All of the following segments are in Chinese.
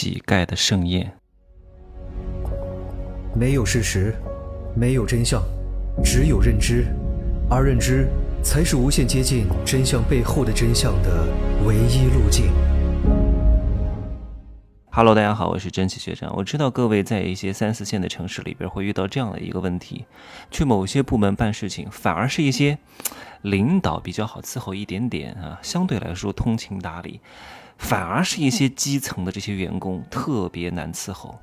乞丐的盛宴。没有事实，没有真相，只有认知，而认知才是无限接近真相背后的真相的唯一路径。Hello，大家好，我是真奇学长。我知道各位在一些三四线的城市里边会遇到这样的一个问题：去某些部门办事情，反而是一些领导比较好伺候一点点啊，相对来说通情达理；反而是一些基层的这些员工特别难伺候。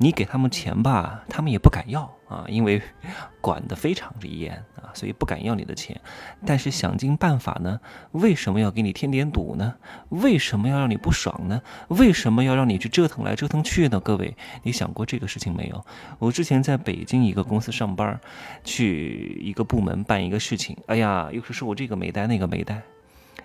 你给他们钱吧，他们也不敢要啊，因为 管得非常之严啊，所以不敢要你的钱。但是想尽办法呢，为什么要给你添点堵呢？为什么要让你不爽呢？为什么要让你去折腾来折腾去呢？各位，你想过这个事情没有？我之前在北京一个公司上班，去一个部门办一个事情，哎呀，又是说我这个没带那个没带，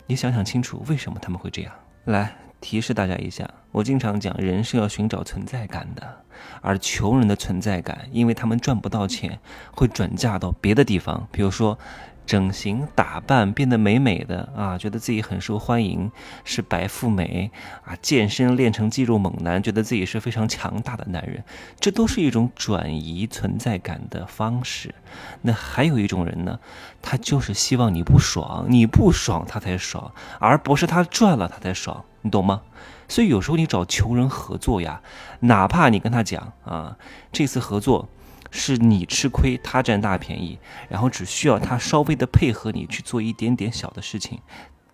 你想想清楚，为什么他们会这样？来。提示大家一下，我经常讲，人是要寻找存在感的，而穷人的存在感，因为他们赚不到钱，会转嫁到别的地方，比如说。整形打扮变得美美的啊，觉得自己很受欢迎，是白富美啊。健身练成肌肉猛男，觉得自己是非常强大的男人，这都是一种转移存在感的方式。那还有一种人呢，他就是希望你不爽，你不爽他才爽，而不是他赚了他才爽，你懂吗？所以有时候你找穷人合作呀，哪怕你跟他讲啊，这次合作。是你吃亏，他占大便宜，然后只需要他稍微的配合你去做一点点小的事情，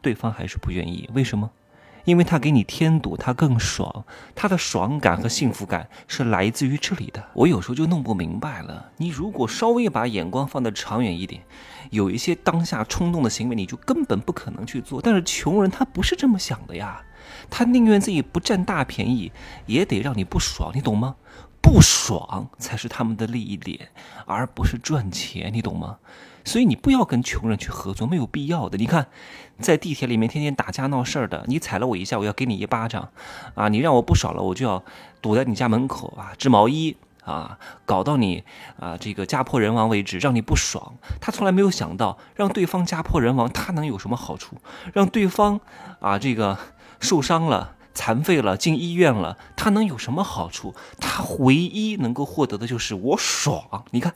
对方还是不愿意。为什么？因为他给你添堵，他更爽，他的爽感和幸福感是来自于这里的。我有时候就弄不明白了，你如果稍微把眼光放得长远一点，有一些当下冲动的行为，你就根本不可能去做。但是穷人他不是这么想的呀，他宁愿自己不占大便宜，也得让你不爽，你懂吗？不爽才是他们的利益点，而不是赚钱，你懂吗？所以你不要跟穷人去合作，没有必要的。你看，在地铁里面天天打架闹事儿的，你踩了我一下，我要给你一巴掌，啊，你让我不爽了，我就要堵在你家门口啊，织毛衣啊，搞到你啊这个家破人亡为止，让你不爽。他从来没有想到让对方家破人亡，他能有什么好处？让对方啊这个受伤了。残废了，进医院了，他能有什么好处？他唯一能够获得的就是我爽。你看，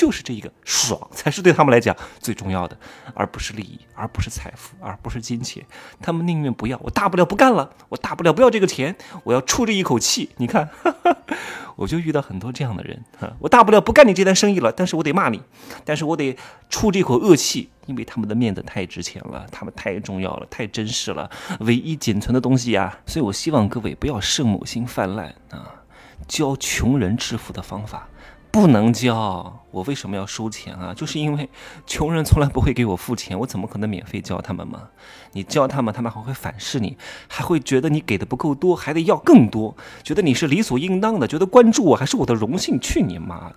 就是这一个爽，才是对他们来讲最重要的，而不是利益，而不是财富，而不是金钱。他们宁愿不要，我大不了不干了，我大不了不要这个钱，我要出这一口气。你看。我就遇到很多这样的人哈，我大不了不干你这单生意了，但是我得骂你，但是我得出这口恶气，因为他们的面子太值钱了，他们太重要了，太真实了，唯一仅存的东西呀。所以我希望各位不要圣母心泛滥啊，教穷人致富的方法。不能教，我为什么要收钱啊？就是因为穷人从来不会给我付钱，我怎么可能免费教他们嘛？你教他们，他们还会反噬你，还会觉得你给的不够多，还得要更多，觉得你是理所应当的，觉得关注我还是我的荣幸。去你妈的！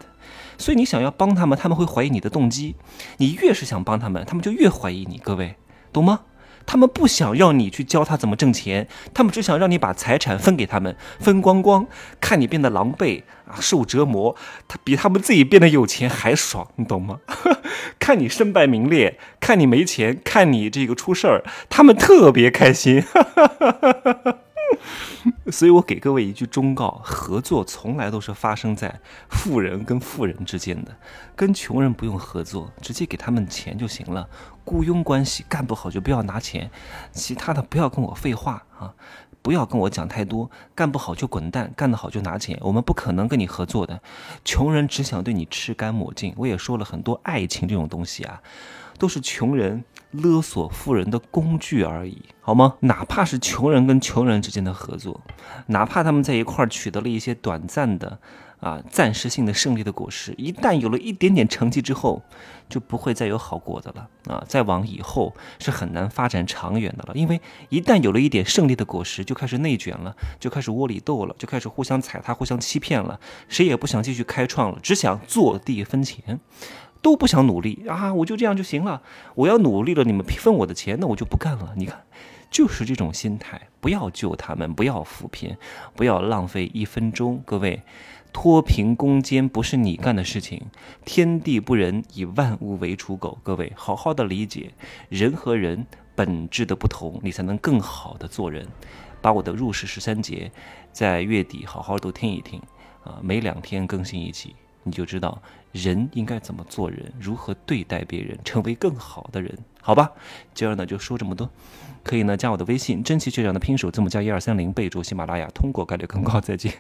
所以你想要帮他们，他们会怀疑你的动机。你越是想帮他们，他们就越怀疑你。各位，懂吗？他们不想要你去教他怎么挣钱，他们只想让你把财产分给他们，分光光，看你变得狼狈啊，受折磨，他比他们自己变得有钱还爽，你懂吗？看你身败名裂，看你没钱，看你这个出事儿，他们特别开心。所以我给各位一句忠告：合作从来都是发生在富人跟富人之间的，跟穷人不用合作，直接给他们钱就行了。雇佣关系干不好就不要拿钱，其他的不要跟我废话啊，不要跟我讲太多。干不好就滚蛋，干得好就拿钱。我们不可能跟你合作的，穷人只想对你吃干抹净。我也说了很多，爱情这种东西啊。都是穷人勒索富人的工具而已，好吗？哪怕是穷人跟穷人之间的合作，哪怕他们在一块儿取得了一些短暂的、啊暂时性的胜利的果实，一旦有了一点点成绩之后，就不会再有好果子了啊！再往以后是很难发展长远的了，因为一旦有了一点胜利的果实，就开始内卷了，就开始窝里斗了，就开始互相踩踏、互相欺骗了，谁也不想继续开创了，只想坐地分钱。都不想努力啊！我就这样就行了。我要努力了，你们分我的钱，那我就不干了。你看，就是这种心态。不要救他们，不要扶贫，不要浪费一分钟。各位，脱贫攻坚不是你干的事情。天地不仁，以万物为刍狗。各位，好好的理解人和人本质的不同，你才能更好的做人。把我的入世十三节在月底好好都听一听啊，每两天更新一期，你就知道人应该怎么做人，如何对待别人，成为更好的人，好吧？今儿呢就说这么多，可以呢加我的微信，真奇学长的拼手字母加一二三零，备注喜马拉雅，通过概率更高。再见。